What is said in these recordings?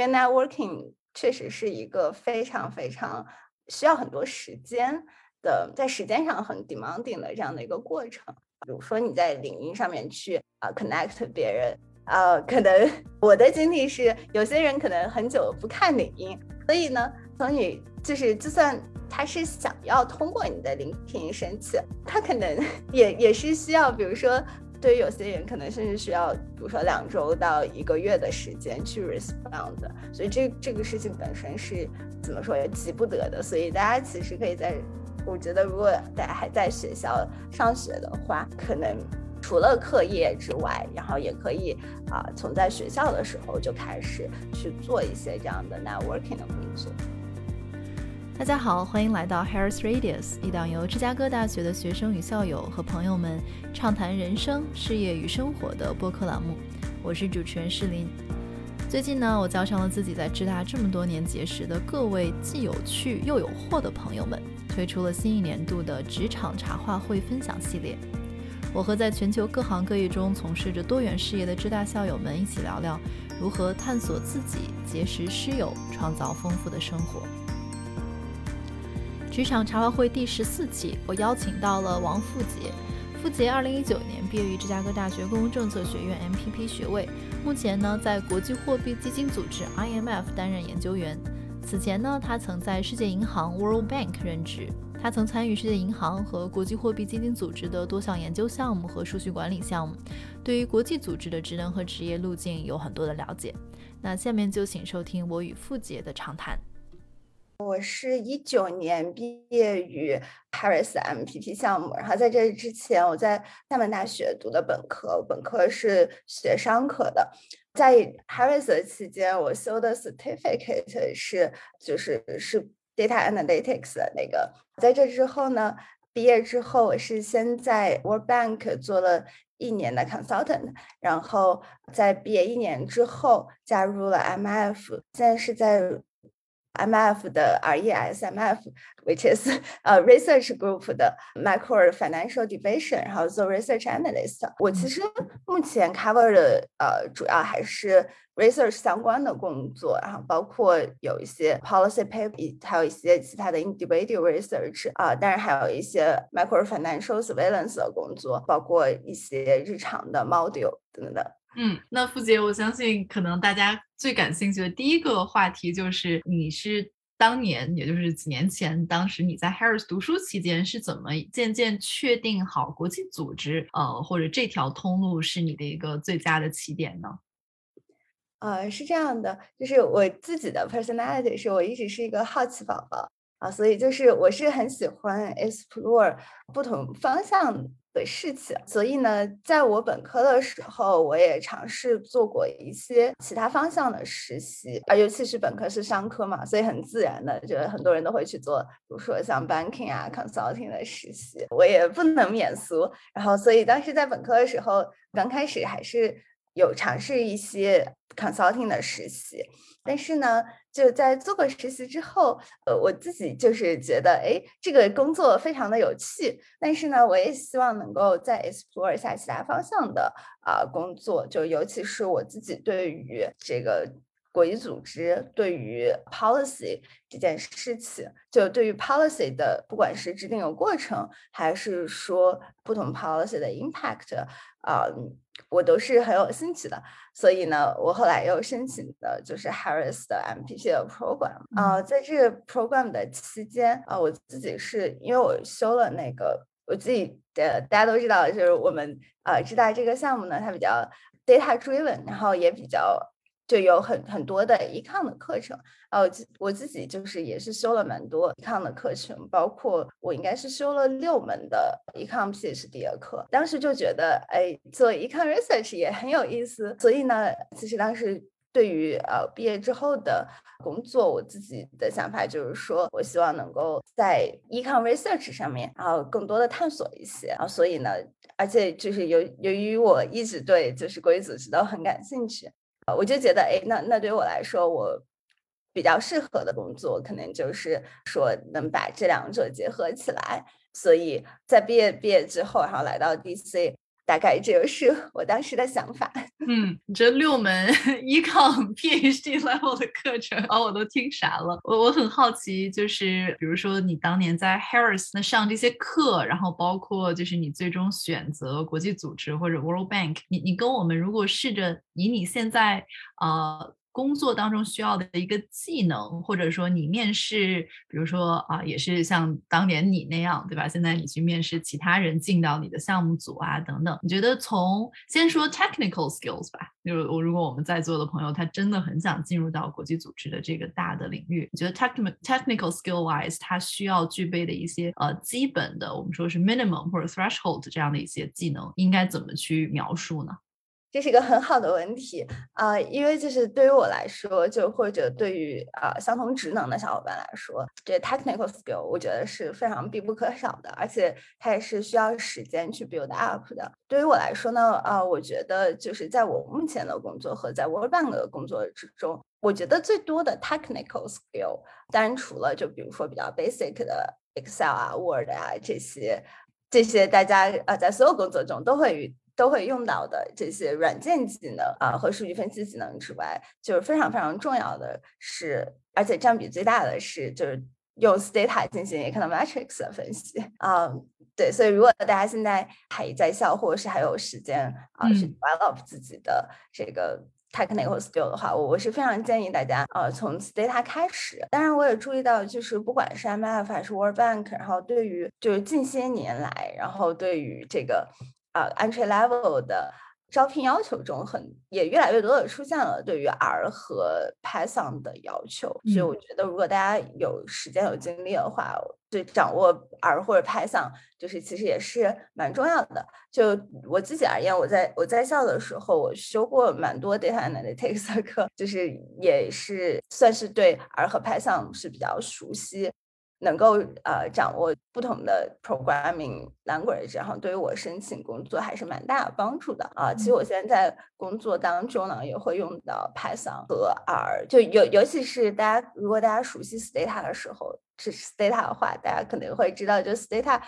因为 networking 确实是一个非常非常需要很多时间的，在时间上很 demanding 的这样的一个过程。比如说你在领英上面去啊 connect 别人，呃，可能我的经历是，有些人可能很久不看领英，所以呢，从你就是就算他是想要通过你的 LinkedIn 申请，他可能 也也是需要，比如说。对于有些人，可能甚至需要，比如说两周到一个月的时间去 respond，所以这这个事情本身是怎么说也急不得的。所以大家其实可以在，我觉得如果大家还在学校上学的话，可能除了课业之外，然后也可以啊，从在学校的时候就开始去做一些这样的 networking 的工作。大家好，欢迎来到 Harris Radius，一档由芝加哥大学的学生与校友和朋友们畅谈人生、事业与生活的播客栏目。我是主持人诗林。最近呢，我叫上了自己在芝大这么多年结识的各位既有趣又有货的朋友们，推出了新一年度的职场茶话会分享系列。我和在全球各行各业中从事着多元事业的芝大校友们一起聊聊，如何探索自己、结识师友、创造丰富的生活。职场茶话会第十四期，我邀请到了王富杰。富杰二零一九年毕业于芝加哥大学公共政策学院 MPP 学位，目前呢在国际货币基金组织 IMF 担任研究员。此前呢，他曾在世界银行 World Bank 任职。他曾参与世界银行和国际货币基金组织的多项研究项目和数据管理项目，对于国际组织的职能和职业路径有很多的了解。那下面就请收听我与富杰的长谈。我是一九年毕业于 Paris MPP 项目，然后在这之前我在厦门大学读的本科，本科是学商科的。在 Harris 的期间，我修的 certificate 是就是是 data analytics 的那个。在这之后呢，毕业之后我是先在 World Bank 做了一年的 consultant，然后在毕业一年之后加入了 MF，现在是在。MF 的 RESMF，which is 呃 research group 的 micro financial division，然后做 research analyst。我其实目前 cover 的呃主要还是 research 相关的工作，然后包括有一些 policy paper，还有一些其他的 individual research 啊，当然还有一些 micro financial surveillance 的工作，包括一些日常的 module 等等。嗯，那付杰，我相信可能大家最感兴趣的第一个话题就是，你是当年，也就是几年前，当时你在 Harris 读书期间是怎么渐渐确定好国际组织，呃，或者这条通路是你的一个最佳的起点呢？呃，是这样的，就是我自己的 personality 是我一直是一个好奇宝宝啊，所以就是我是很喜欢 explore 不同方向。的事情，所以呢，在我本科的时候，我也尝试做过一些其他方向的实习，啊，尤其是本科是商科嘛，所以很自然的，就很多人都会去做，比如说像 banking 啊、consulting 的实习，我也不能免俗。然后，所以当时在本科的时候，刚开始还是有尝试一些 consulting 的实习。但是呢，就在做过实习之后，呃，我自己就是觉得，哎，这个工作非常的有趣。但是呢，我也希望能够再 explore 一下其他方向的啊工作，就尤其是我自己对于这个国际组织、对于 policy 这件事情，就对于 policy 的，不管是制定的过程，还是说不同 policy 的 impact，啊。我都是很有兴趣的，所以呢，我后来又申请的就是 Harris 的 MPP 的 program 啊，在这个 program 的期间啊，我自己是因为我修了那个，我自己的大家都知道，就是我们啊，知道这个项目呢，它比较 data driven，然后也比较。就有很很多的 econ 的课程，呃，我自己就是也是修了蛮多 econ 的课程，包括我应该是修了六门的 econ PhD 的课。当时就觉得，哎，做 econ research 也很有意思。所以呢，其实当时对于呃毕业之后的工作，我自己的想法就是说，我希望能够在 econ research 上面，然后更多的探索一些。啊，所以呢，而且就是由由于我一直对就是国际组织都很感兴趣。我就觉得，哎，那那对于我来说，我比较适合的工作，可能就是说能把这两者结合起来。所以在毕业毕业之后，然后来到 DC，大概这就是我当时的想法。嗯，这六门 依靠 PhD level 的课程，把我都听傻了。我我很好奇，就是比如说你当年在 Harris 那上这些课，然后包括就是你最终选择国际组织或者 World Bank，你你跟我们如果试着以你现在呃。工作当中需要的一个技能，或者说你面试，比如说啊，也是像当年你那样，对吧？现在你去面试其他人进到你的项目组啊，等等。你觉得从先说 technical skills 吧，就是我如果我们在座的朋友他真的很想进入到国际组织的这个大的领域，你觉得 technical technical skill wise 他需要具备的一些呃基本的，我们说是 minimum 或者 threshold 这样的一些技能，应该怎么去描述呢？这是一个很好的问题啊，因为就是对于我来说，就或者对于啊相同职能的小伙伴来说，这 technical skill 我觉得是非常必不可少的，而且它也是需要时间去 build up 的。对于我来说呢，啊，我觉得就是在我目前的工作和在 World Bank 的工作之中，我觉得最多的 technical skill，当然除了就比如说比较 basic 的 Excel 啊、Word 啊这些，这些大家啊在所有工作中都会遇。都会用到的这些软件技能啊和数据分析技能之外，就是非常非常重要的是，而且占比最大的是，就是用 Stata 进行 econometrics 的分析啊。对，所以如果大家现在还在校，或者是还有时间啊，去 develop 自己的这个 technical skill 的话，我我是非常建议大家呃从 Stata 开始。当然，我也注意到，就是不管是 MF 还是 World Bank，然后对于就是近些年来，然后对于这个。啊，entry level 的招聘要求中，很也越来越多的出现了对于 R 和 Python 的要求，所以我觉得如果大家有时间有精力的话，对掌握 R 或者 Python，就是其实也是蛮重要的。就我自己而言，我在我在校的时候，我修过蛮多 data analytics 的课，就是也是算是对 R 和 Python 是比较熟悉。能够呃掌握不同的 programming language，然后对于我申请工作还是蛮大的帮助的啊。其实我现在在工作当中呢，也会用到 Python 和 R，就尤尤其是大家如果大家熟悉 Stata 的时候，是 Stata 的话，大家可能会知道，就 Stata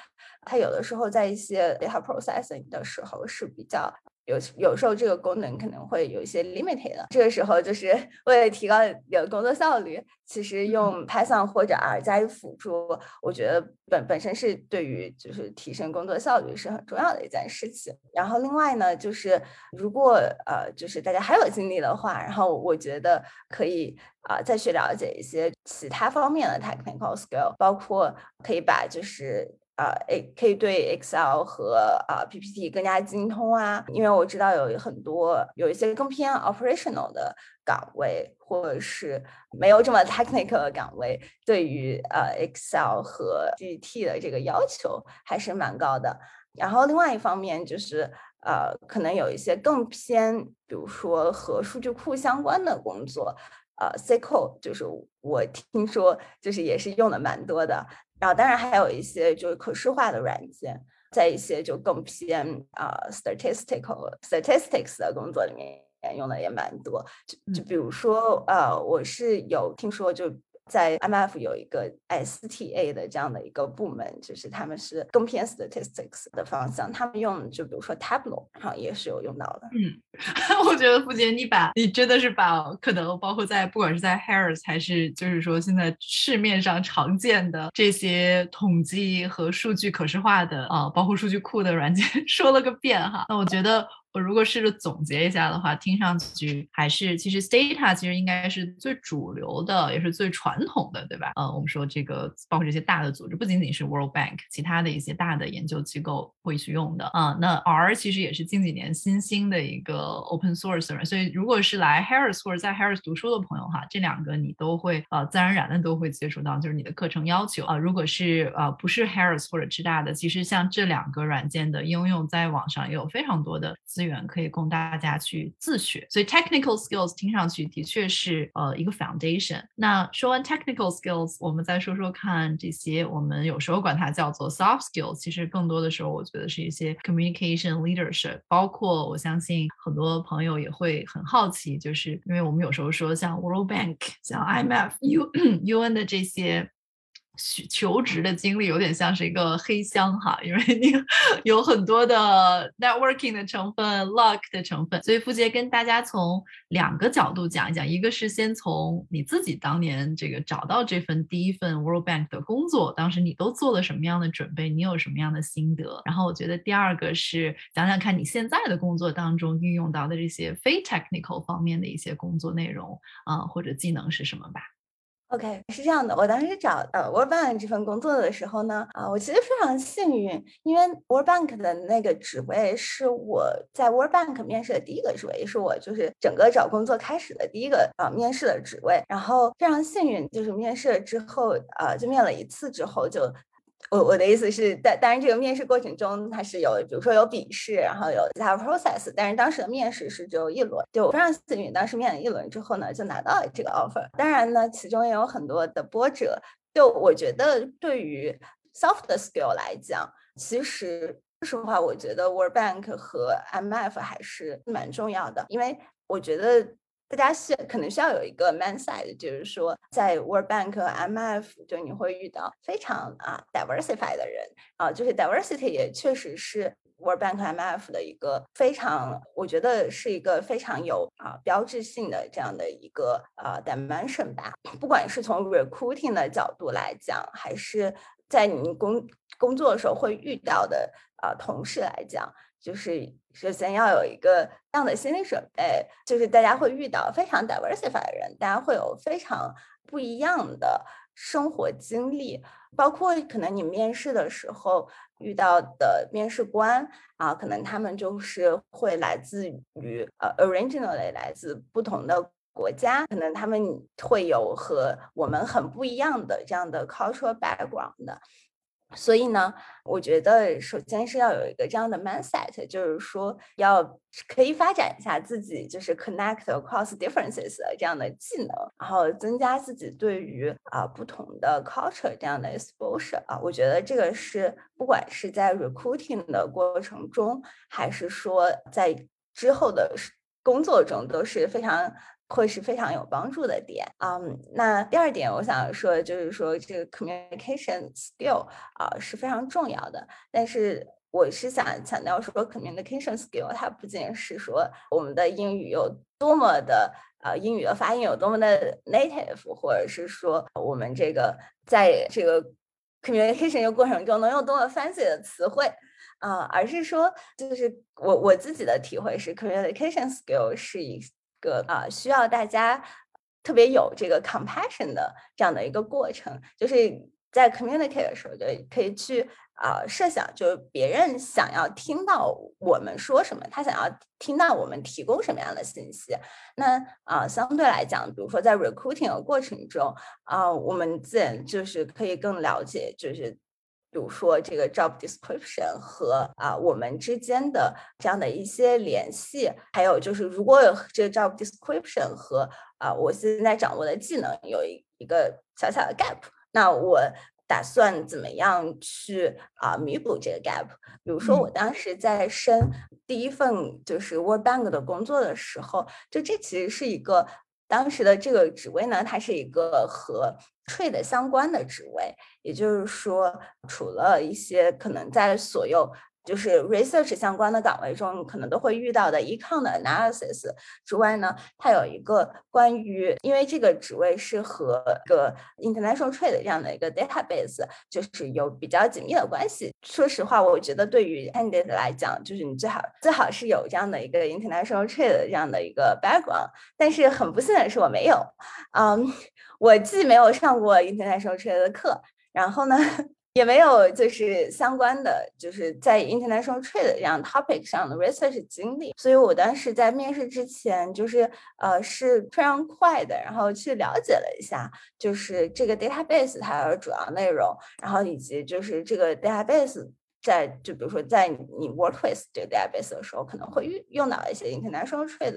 它有的时候在一些 data processing 的时候是比较。有有时候这个功能可能会有一些 limited，这个时候就是 为了提高你的工作效率，其实用 Python 或者 R 加以辅助，我觉得本本身是对于就是提升工作效率是很重要的一件事情。然后另外呢，就是如果呃就是大家还有精力的话，然后我觉得可以啊再去了解一些其他方面的 technical skill，包括可以把就是。啊，诶，可以对 Excel 和啊 PPT 更加精通啊，因为我知道有很多有一些更偏 operational 的岗位，或者是没有这么 technical 的岗位，对于呃 Excel 和 PPT 的这个要求还是蛮高的。然后另外一方面就是呃，可能有一些更偏，比如说和数据库相关的工作，呃，SQL 就是我听说就是也是用的蛮多的。然后，当然还有一些就是可视化的软件，在一些就更偏啊 statistical statistics 的工作里面用的也蛮多。就就比如说，呃，我是有听说就。在 MF 有一个 STA 的这样的一个部门，就是他们是更偏 statistics 的方向，他们用就比如说 Tableau，然后也是有用到的。嗯，我觉得付杰，你把你真的是把可能包括在不管是在 Harris 还是就是说现在市面上常见的这些统计和数据可视化的啊，包括数据库的软件 说了个遍哈。那我觉得。我如果试着总结一下的话，听上去还是其实 Stata 其实应该是最主流的，也是最传统的，对吧？呃，我们说这个包括这些大的组织，不仅仅是 World Bank，其他的一些大的研究机构会去用的啊。那 R 其实也是近几年新兴的一个 Open Source，所以如果是来 Harris 或者在 Harris 读书的朋友哈，这两个你都会呃自然而然的都会接触到，就是你的课程要求啊。如果是呃不是 Harris 或者浙大的，其实像这两个软件的应用，在网上也有非常多的。资源可以供大家去自学，所以 technical skills 听上去的确是呃一个 foundation。那说完 technical skills，我们再说说看这些，我们有时候管它叫做 soft skills，其实更多的时候我觉得是一些 communication leadership。包括我相信很多朋友也会很好奇，就是因为我们有时候说像 World Bank、像 IMF、U UN 的这些。求职的经历有点像是一个黑箱哈，因为你 有很多的 networking 的成分、luck 的成分，所以付杰跟大家从两个角度讲一讲，一个是先从你自己当年这个找到这份第一份 World Bank 的工作，当时你都做了什么样的准备，你有什么样的心得，然后我觉得第二个是讲讲看你现在的工作当中运用到的这些非 technical 方面的一些工作内容啊或者技能是什么吧。OK，是这样的，我当时找呃 World Bank 这份工作的时候呢，啊，我其实非常幸运，因为 World Bank 的那个职位是我在 World Bank 面试的第一个职位，也是我就是整个找工作开始的第一个啊面试的职位。然后非常幸运，就是面试了之后，呃，就面了一次之后就。我我的意思是，但当然这个面试过程中它是有，比如说有笔试，然后有其他 process，但是当时的面试是只有一轮，就非常幸运，当时面了一轮之后呢，就拿到了这个 offer。当然呢，其中也有很多的波折。就我觉得对于 soft skill 来讲，其实说实话，我觉得 World Bank 和 MF 还是蛮重要的，因为我觉得。大家需可能需要有一个 man side，就是说在 World Bank、MF，就你会遇到非常啊 diversified 的人啊，就是 diversity 也确实是 World Bank、MF 的一个非常，我觉得是一个非常有啊标志性的这样的一个啊 dimension 吧。不管是从 recruiting 的角度来讲，还是在你工工作的时候会遇到的啊同事来讲。就是首先要有一个这样的心理准备，就是大家会遇到非常 diversified 的人，大家会有非常不一样的生活经历，包括可能你面试的时候遇到的面试官啊，可能他们就是会来自于呃 originally 来自不同的国家，可能他们会有和我们很不一样的这样的 cultural background 的。所以呢，我觉得首先是要有一个这样的 mindset，就是说要可以发展一下自己就是 connect across differences 的这样的技能，然后增加自己对于啊不同的 culture 这样的 exposure 啊，我觉得这个是不管是在 recruiting 的过程中，还是说在之后的工作中都是非常。会是非常有帮助的点啊。那第二点，我想说的就是说，这个 communication skill 啊是非常重要的。但是我是想强调说，communication skill 它不仅是说我们的英语有多么的啊，英语的发音有多么的 native，或者是说我们这个在这个 communication 的过程中能用多么 fancy 的词汇啊，而是说，就是我我自己的体会是，communication skill 是一。个啊，需要大家特别有这个 compassion 的这样的一个过程，就是在 communicate 的时候，就可以去啊设想，就是别人想要听到我们说什么，他想要听到我们提供什么样的信息。那啊，相对来讲，比如说在 recruiting 的过程中啊，我们自然就是可以更了解，就是。比如说这个 job description 和啊我们之间的这样的一些联系，还有就是如果有这个 job description 和啊我现在掌握的技能有一一个小小的 gap，那我打算怎么样去啊弥补这个 gap？比如说我当时在申第一份就是 World Bank 的工作的时候，就这其实是一个。当时的这个职位呢，它是一个和 trade 相关的职位，也就是说，除了一些可能在所有。就是 research 相关的岗位中，可能都会遇到的 econ 的 analysis 之外呢，它有一个关于，因为这个职位是和个 international trade 这样的一个 database，就是有比较紧密的关系。说实话，我觉得对于 candidate 来讲，就是你最好最好是有这样的一个 international trade 这样的一个 background。但是很不幸的是，我没有。嗯，我既没有上过 international trade 的课，然后呢。也没有就是相关的，就是在 international trade 这样 topic 上的 research 经历，所以我当时在面试之前，就是呃是非常快的，然后去了解了一下，就是这个 database 它的主要内容，然后以及就是这个 database。在就比如说，在你 work with 这个 database 的时候，可能会用用到一些 international trade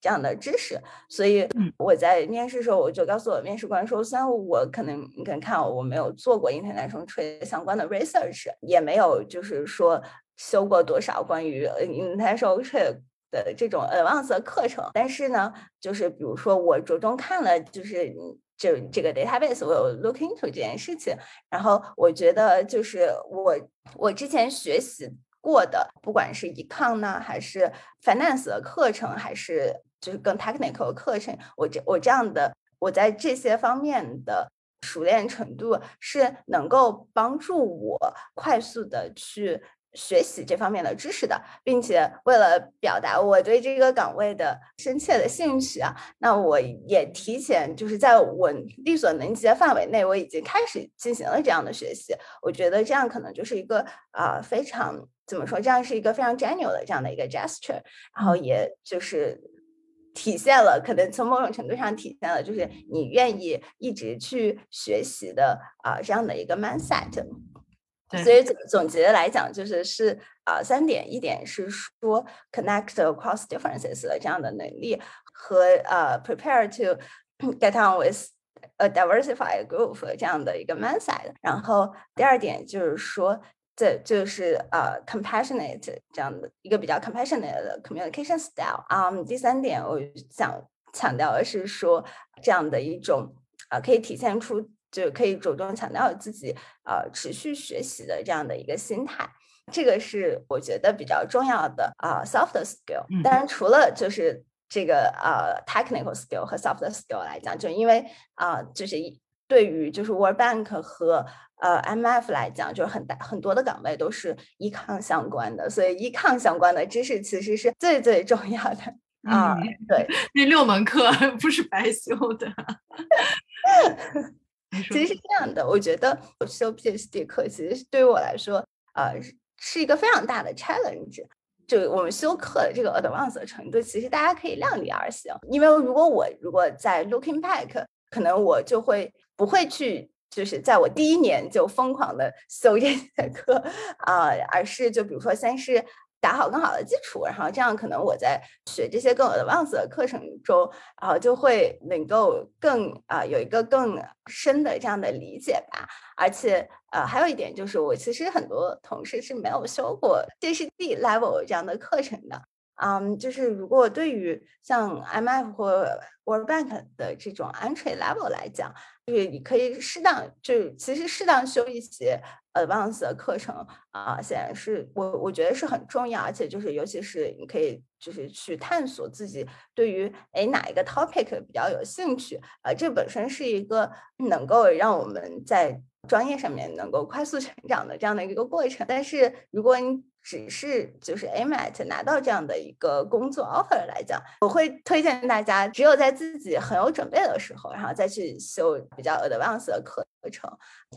这样的知识。所以我在面试的时候，我就告诉我面试官说，虽然我可能你可能看我没有做过 international trade 相关的 research，也没有就是说修过多少关于 international trade 的这种 advanced 课程，但是呢，就是比如说我着重看了就是就这个 database，我有 look into 这件事情。然后我觉得就是我我之前学习过的，不管是 econ 呢，还是 finance 的课程，还是就是更 technical 的课程，我这我这样的我在这些方面的熟练程度是能够帮助我快速的去。学习这方面的知识的，并且为了表达我对这个岗位的深切的兴趣啊，那我也提前就是在我力所能及的范围内，我已经开始进行了这样的学习。我觉得这样可能就是一个啊非常怎么说，这样是一个非常 genuine 的这样的一个 gesture，然后也就是体现了可能从某种程度上体现了就是你愿意一直去学习的啊这样的一个 mindset。所以总总结来讲，就是是啊三点，一点是说 connect across differences 的这样的能力和呃 prepare to get on with a diversified group 这样的一个 mindset。然后第二点就是说，这就是呃 compassionate 这样的一个比较 compassionate 的 communication style。啊，第三点我想强调的是说，这样的一种啊可以体现出。就可以主动强调自己呃持续学习的这样的一个心态，这个是我觉得比较重要的啊 soft skill。当然，除了就是这个呃 technical skill 和 soft skill 来讲，就因为啊就是对于就是 World Bank 和呃 MF 来讲，就是很大很多的岗位都是 econ 相关的，所以 econ 相关的知识其实是最最重要的 啊。对，那六门课 不是白修的。其实是这样的，我觉得我修 PhD 课其实对于我来说，呃，是一个非常大的 challenge。就我们修课的这个 advanced 的程度，其实大家可以量力而行。因为如果我如果在 looking back，可能我就会不会去，就是在我第一年就疯狂的修这些课啊，而是就比如说先是。打好更好的基础，然后这样可能我在学这些更 advanced 的课程中，然后就会能够更啊有一个更深的这样的理解吧。而且呃还有一点就是，我其实很多同事是没有修过 PhD level 这样的课程的。嗯，就是如果对于像 MF 或 World Bank 的这种 entry level 来讲，就是你可以适当，就其实适当修一些 advance 的课程啊，显然是我我觉得是很重要，而且就是尤其是你可以就是去探索自己对于哎哪一个 topic 比较有兴趣啊，这本身是一个能够让我们在专业上面能够快速成长的这样的一个过程。但是如果你只是就是 aim at 拿到这样的一个工作 offer 来讲，我会推荐大家，只有在自己很有准备的时候，然后再去修比较 advanced 的课程。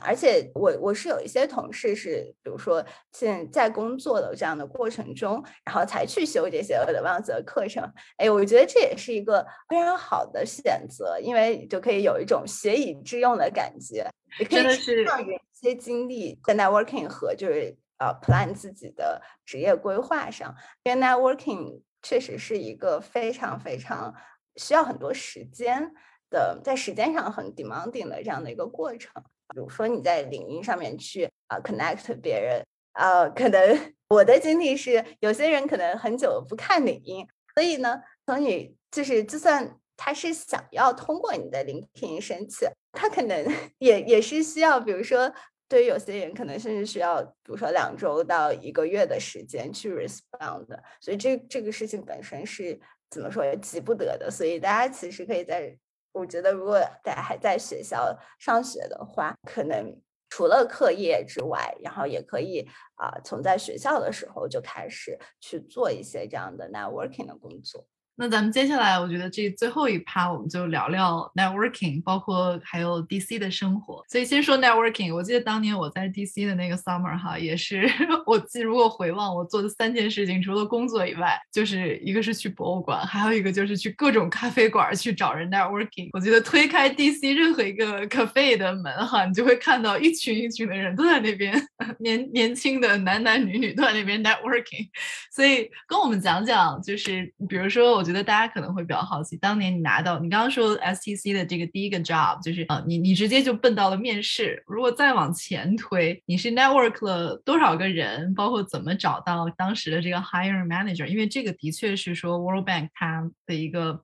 而且我我是有一些同事是，比如说现在工作的这样的过程中，然后才去修这些 advanced 的课程。哎，我觉得这也是一个非常好的选择，因为就可以有一种学以致用的感觉，也可以让一些精力在 networking 和就是。呃，plan 自己的职业规划上，因为 networking 确实是一个非常非常需要很多时间的，在时间上很 demanding 的这样的一个过程。比如说你在领英上面去啊 connect 别人，呃，可能我的经历是，有些人可能很久不看领英，所以呢，从你就是就算他是想要通过你的 LinkedIn 申请，他可能 也也是需要，比如说。对于有些人，可能甚至需要，比如说两周到一个月的时间去 respond，所以这这个事情本身是怎么说也急不得的。所以大家其实可以在，我觉得如果大家还在学校上学的话，可能除了课业之外，然后也可以啊，从在学校的时候就开始去做一些这样的 networking 的工作。那咱们接下来，我觉得这最后一趴我们就聊聊 networking，包括还有 DC 的生活。所以先说 networking，我记得当年我在 DC 的那个 summer 哈，也是 我记如果回望我做的三件事情，除了工作以外，就是一个是去博物馆，还有一个就是去各种咖啡馆去找人 networking。我觉得推开 DC 任何一个 cafe 的门哈，你就会看到一群一群的人都在那边，年年轻的男男女女都在那边 networking。所以跟我们讲讲，就是比如说我觉得。大家可能会比较好奇，当年你拿到你刚刚说 STC 的这个第一个 job，就是啊，你你直接就奔到了面试。如果再往前推，你是 network 了多少个人，包括怎么找到当时的这个 higher manager？因为这个的确是说 World Bank 它的一个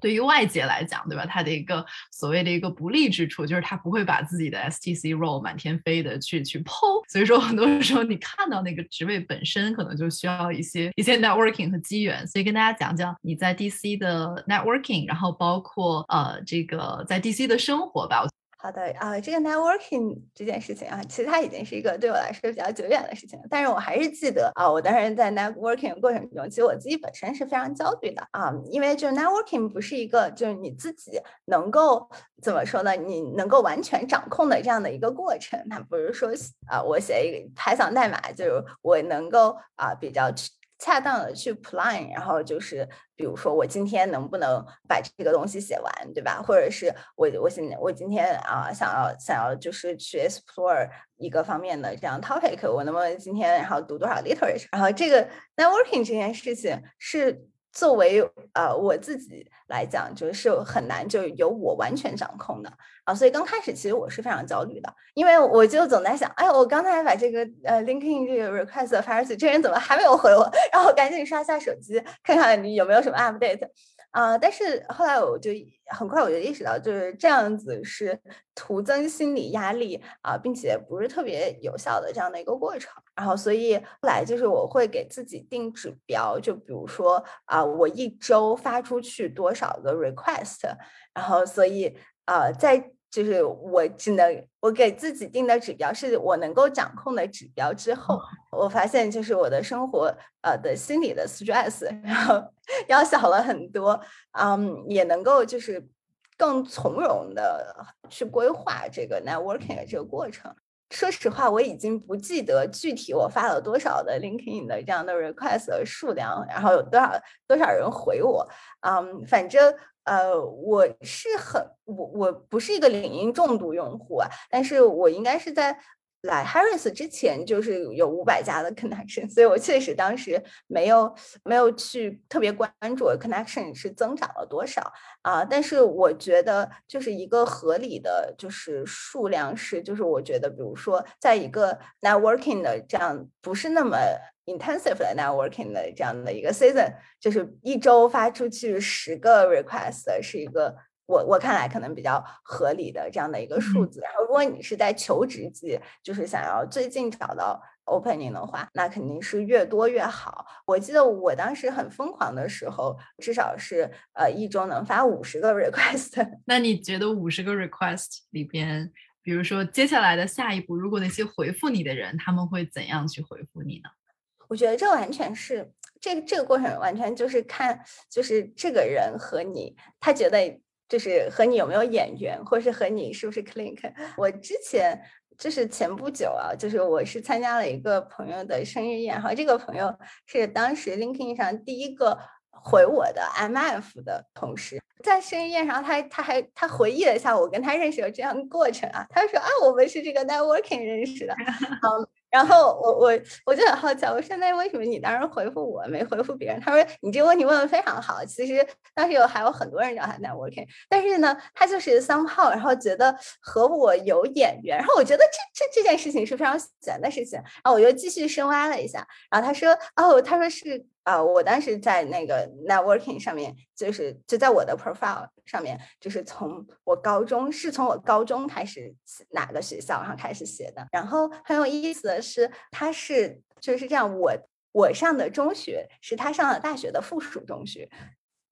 对于外界来讲，对吧？它的一个所谓的一个不利之处，就是它不会把自己的 STC role 满天飞的去去抛。所以说，很多时候你看到那个职位本身，可能就需要一些一些 networking 和机缘。所以跟大家讲讲你在 DC 的 networking，然后包括呃这个在 DC 的生活吧。好的啊，这个 networking 这件事情啊，其实它已经是一个对我来说比较久远的事情了。但是我还是记得啊，我当时在 networking 过程中，其实我自己本身是非常焦虑的啊，因为就是 networking 不是一个就是你自己能够怎么说呢？你能够完全掌控的这样的一个过程。它不是说啊，我写一个 Python 代码，就是我能够啊比较。恰当的去 plan，然后就是比如说我今天能不能把这个东西写完，对吧？或者是我我现我今天啊想要想要就是去 explore 一个方面的这样 topic，我能不能今天然后读多少 literature？然后这个 networking 这件事情是。作为呃我自己来讲，就是很难就由我完全掌控的啊，所以刚开始其实我是非常焦虑的，因为我就总在想，哎，我刚才把这个呃 LinkedIn 这个 request 发出去，这人怎么还没有回我？然后赶紧刷下手机，看看你有没有什么 update。啊！但是后来我就很快我就意识到，就是这样子是徒增心理压力啊，并且不是特别有效的这样的一个过程。然后，所以后来就是我会给自己定指标，就比如说啊，我一周发出去多少个 request，然后所以啊，在。就是我只能我给自己定的指标是我能够掌控的指标之后，我发现就是我的生活呃的心理的 stress 然后要小了很多，嗯，也能够就是更从容的去规划这个 networking 的这个过程。说实话，我已经不记得具体我发了多少的 LinkedIn 的这样的 request 的数量，然后有多少多少人回我，嗯，反正。呃，我是很我我不是一个领英重度用户啊，但是我应该是在来 Harris 之前就是有五百家的 connection，所以我确实当时没有没有去特别关注 connection 是增长了多少啊，但是我觉得就是一个合理的就是数量是，就是我觉得比如说在一个 networking 的这样不是那么。intensive 的 networking 的这样的一个 season，就是一周发出去十个 request，是一个我我看来可能比较合理的这样的一个数字。然后，如果你是在求职季，就是想要最近找到 opening 的话，那肯定是越多越好。我记得我当时很疯狂的时候，至少是呃一周能发五十个 request。那你觉得五十个 request 里边，比如说接下来的下一步，如果那些回复你的人，他们会怎样去回复你呢？我觉得这完全是这个这个过程，完全就是看就是这个人和你，他觉得就是和你有没有眼缘，或是和你是不是 click。我之前就是前不久啊，就是我是参加了一个朋友的生日宴，然后这个朋友是当时 LinkedIn 上第一个回我的 MF 的同事，在生日宴上，他他还他回忆了一下我跟他认识的这样的过程啊，他说啊，我们是这个 networking 认识的，嗯。然后我我我就很好奇，我说那为什么你当时回复我没回复别人？他说你这个问题问的非常好，其实当时有还有很多人找他 networking，但是呢，他就是 somehow，然后觉得和我有眼缘，然后我觉得这这这件事情是非常闲的事情，然后我又继续深挖了一下，然后他说哦，他说是。啊，我当时在那个 networking 上面，就是就在我的 profile 上面，就是从我高中是从我高中开始哪个学校然后开始写的。然后很有意思的是，他是就是这样，我我上的中学是他上的大学的附属中学，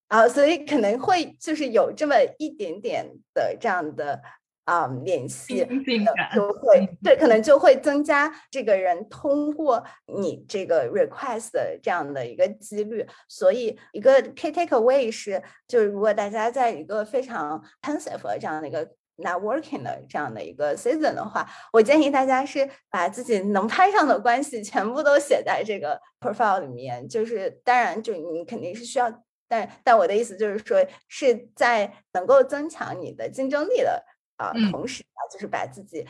啊，所以可能会就是有这么一点点的这样的。啊，联系就会对，可能就会增加这个人通过你这个 request 的这样的一个几率。所以，一个 key takeaway 是，就是如果大家在一个非常 intensive 这样的一个 networking 的这样的一个 season 的话，我建议大家是把自己能拍上的关系全部都写在这个 profile 里面。就是当然，就你肯定是需要，但但我的意思就是说，是在能够增强你的竞争力的。啊，同时啊，就是把自己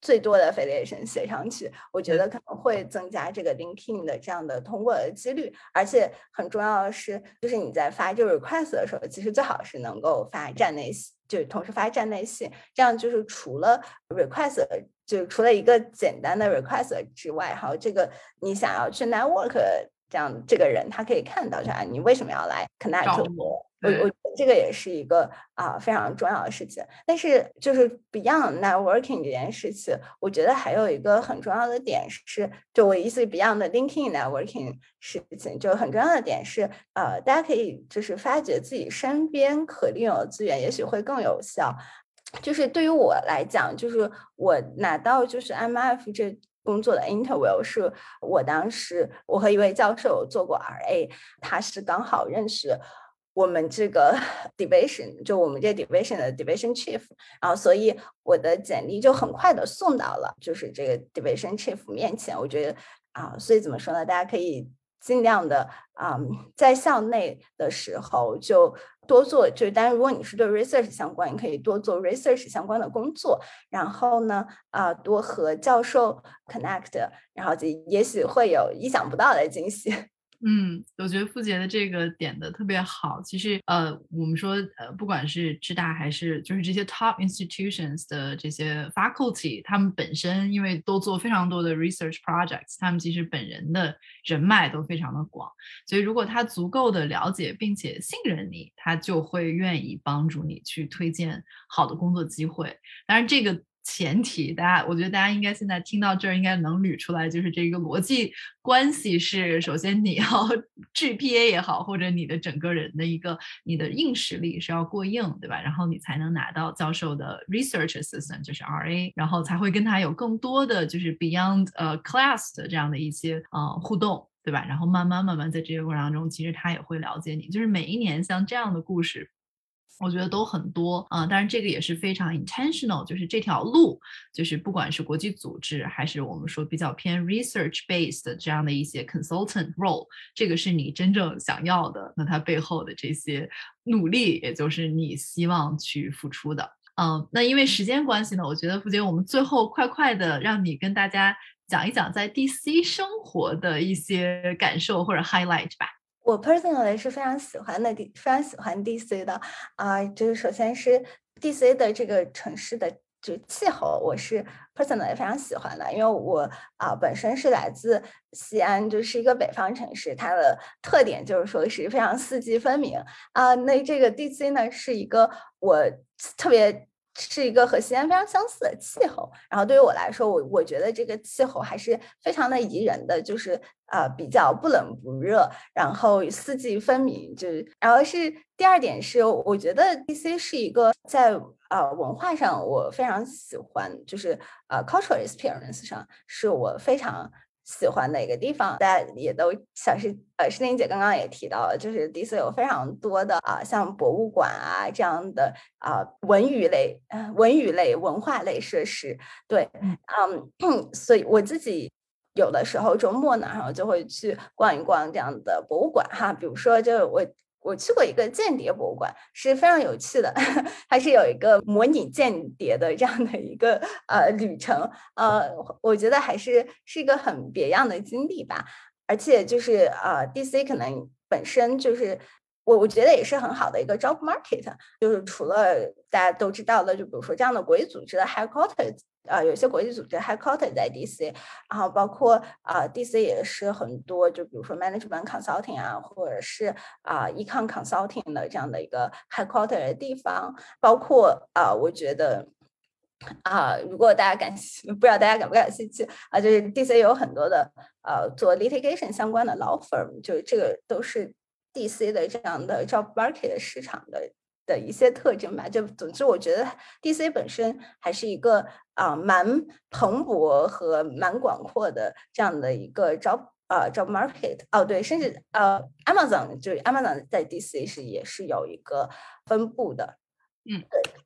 最多的 affiliation 写上去，我觉得可能会增加这个 linking 的这样的通过的几率。而且很重要的是，就是你在发这个 request 的时候，其实最好是能够发站内信，就是同时发站内信，这样就是除了 request，就除了一个简单的 request 之外，还有这个你想要去 network 这样这个人他可以看到，啥，你为什么要来 connect 我？我我这个也是一个啊非常重要的事情。但是就是 beyond networking 这件事情，我觉得还有一个很重要的点是，就我意思 beyond linking networking 事情，就很重要的点是，呃，大家可以就是发掘自己身边可利用的资源，也许会更有效。就是对于我来讲，就是我拿到就是 MF 这。工作的 interview 是我当时我和一位教授做过 RA，他是刚好认识我们这个 division，就我们这 division 的 division chief，然后所以我的简历就很快的送到了就是这个 division chief 面前。我觉得啊，所以怎么说呢？大家可以。尽量的啊，在校内的时候就多做，就是当然如果你是对 research 相关，你可以多做 research 相关的工作。然后呢，啊，多和教授 connect，然后就也许会有意想不到的惊喜。嗯，我觉得付杰的这个点的特别好。其实，呃，我们说，呃，不管是智大还是就是这些 top institutions 的这些 faculty，他们本身因为都做非常多的 research projects，他们其实本人的人脉都非常的广。所以，如果他足够的了解并且信任你，他就会愿意帮助你去推荐好的工作机会。当然，这个。前提，大家，我觉得大家应该现在听到这儿，应该能捋出来，就是这个逻辑关系是：首先你要 GPA 也好，或者你的整个人的一个你的硬实力是要过硬，对吧？然后你才能拿到教授的 Research Assistant，就是 RA，然后才会跟他有更多的就是 Beyond 呃 Class 的这样的一些呃互动，对吧？然后慢慢慢慢在这个过程当中，其实他也会了解你。就是每一年像这样的故事。我觉得都很多啊，当然这个也是非常 intentional，就是这条路，就是不管是国际组织，还是我们说比较偏 research based 的这样的一些 consultant role，这个是你真正想要的，那它背后的这些努力，也就是你希望去付出的。嗯，那因为时间关系呢，我觉得付姐，我们最后快快的让你跟大家讲一讲在 DC 生活的一些感受或者 highlight 吧。我 personally 是非常喜欢的，非常喜欢 DC 的啊，就是首先是 DC 的这个城市的就气候，我是 personally 非常喜欢的，因为我啊本身是来自西安，就是一个北方城市，它的特点就是说是非常四季分明啊。那这个 DC 呢，是一个我特别。是一个和西安非常相似的气候，然后对于我来说，我我觉得这个气候还是非常的宜人的，就是呃比较不冷不热，然后四季分明，就是然后是第二点是，我觉得 DC 是一个在呃文化上我非常喜欢，就是呃 cultural experience 上是我非常。喜欢的一个地方，大家也都小是呃，诗玲姐刚刚也提到了，就是迪斯有非常多的啊，像博物馆啊这样的啊文娱类、文娱类、文化类设施。对，嗯，所以我自己有的时候周末呢，然后就会去逛一逛这样的博物馆哈，比如说就我。我去过一个间谍博物馆，是非常有趣的，它是有一个模拟间谍的这样的一个呃旅程，呃，我觉得还是是一个很别样的经历吧。而且就是呃，DC 可能本身就是我我觉得也是很好的一个 job market，就是除了大家都知道的，就比如说这样的国际组织的 headquarters。呃，有些国际组织 headquarter 在 DC，然后包括啊，DC 也是很多，就比如说 management consulting 啊，或者是啊，econ consulting 的这样的一个 headquarter 的地方。包括啊，我觉得啊，如果大家感兴，不知道大家感不感兴趣啊，就是 DC 有很多的呃做 litigation 相关的 law firm，就这个都是 DC 的这样的 job market 市场的。的一些特征吧，就总之，我觉得 DC 本身还是一个啊蛮蓬勃和蛮广阔的这样的一个 job 啊 job market 哦，对，甚至呃 Amazon 就是 Amazon 在 DC 是也是有一个分布的，嗯，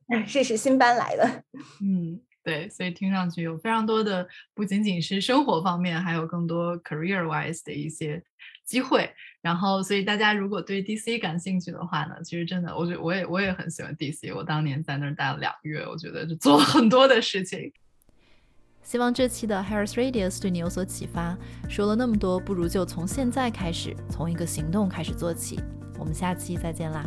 对，这是新搬来的，嗯，对，所以听上去有非常多的不仅仅是生活方面，还有更多 career wise 的一些。机会，然后，所以大家如果对 DC 感兴趣的话呢，其实真的，我觉得我也我也很喜欢 DC。我当年在那儿待了两个月，我觉得就做了很多的事情。希望这期的 Harris Radius 对你有所启发。说了那么多，不如就从现在开始，从一个行动开始做起。我们下期再见啦！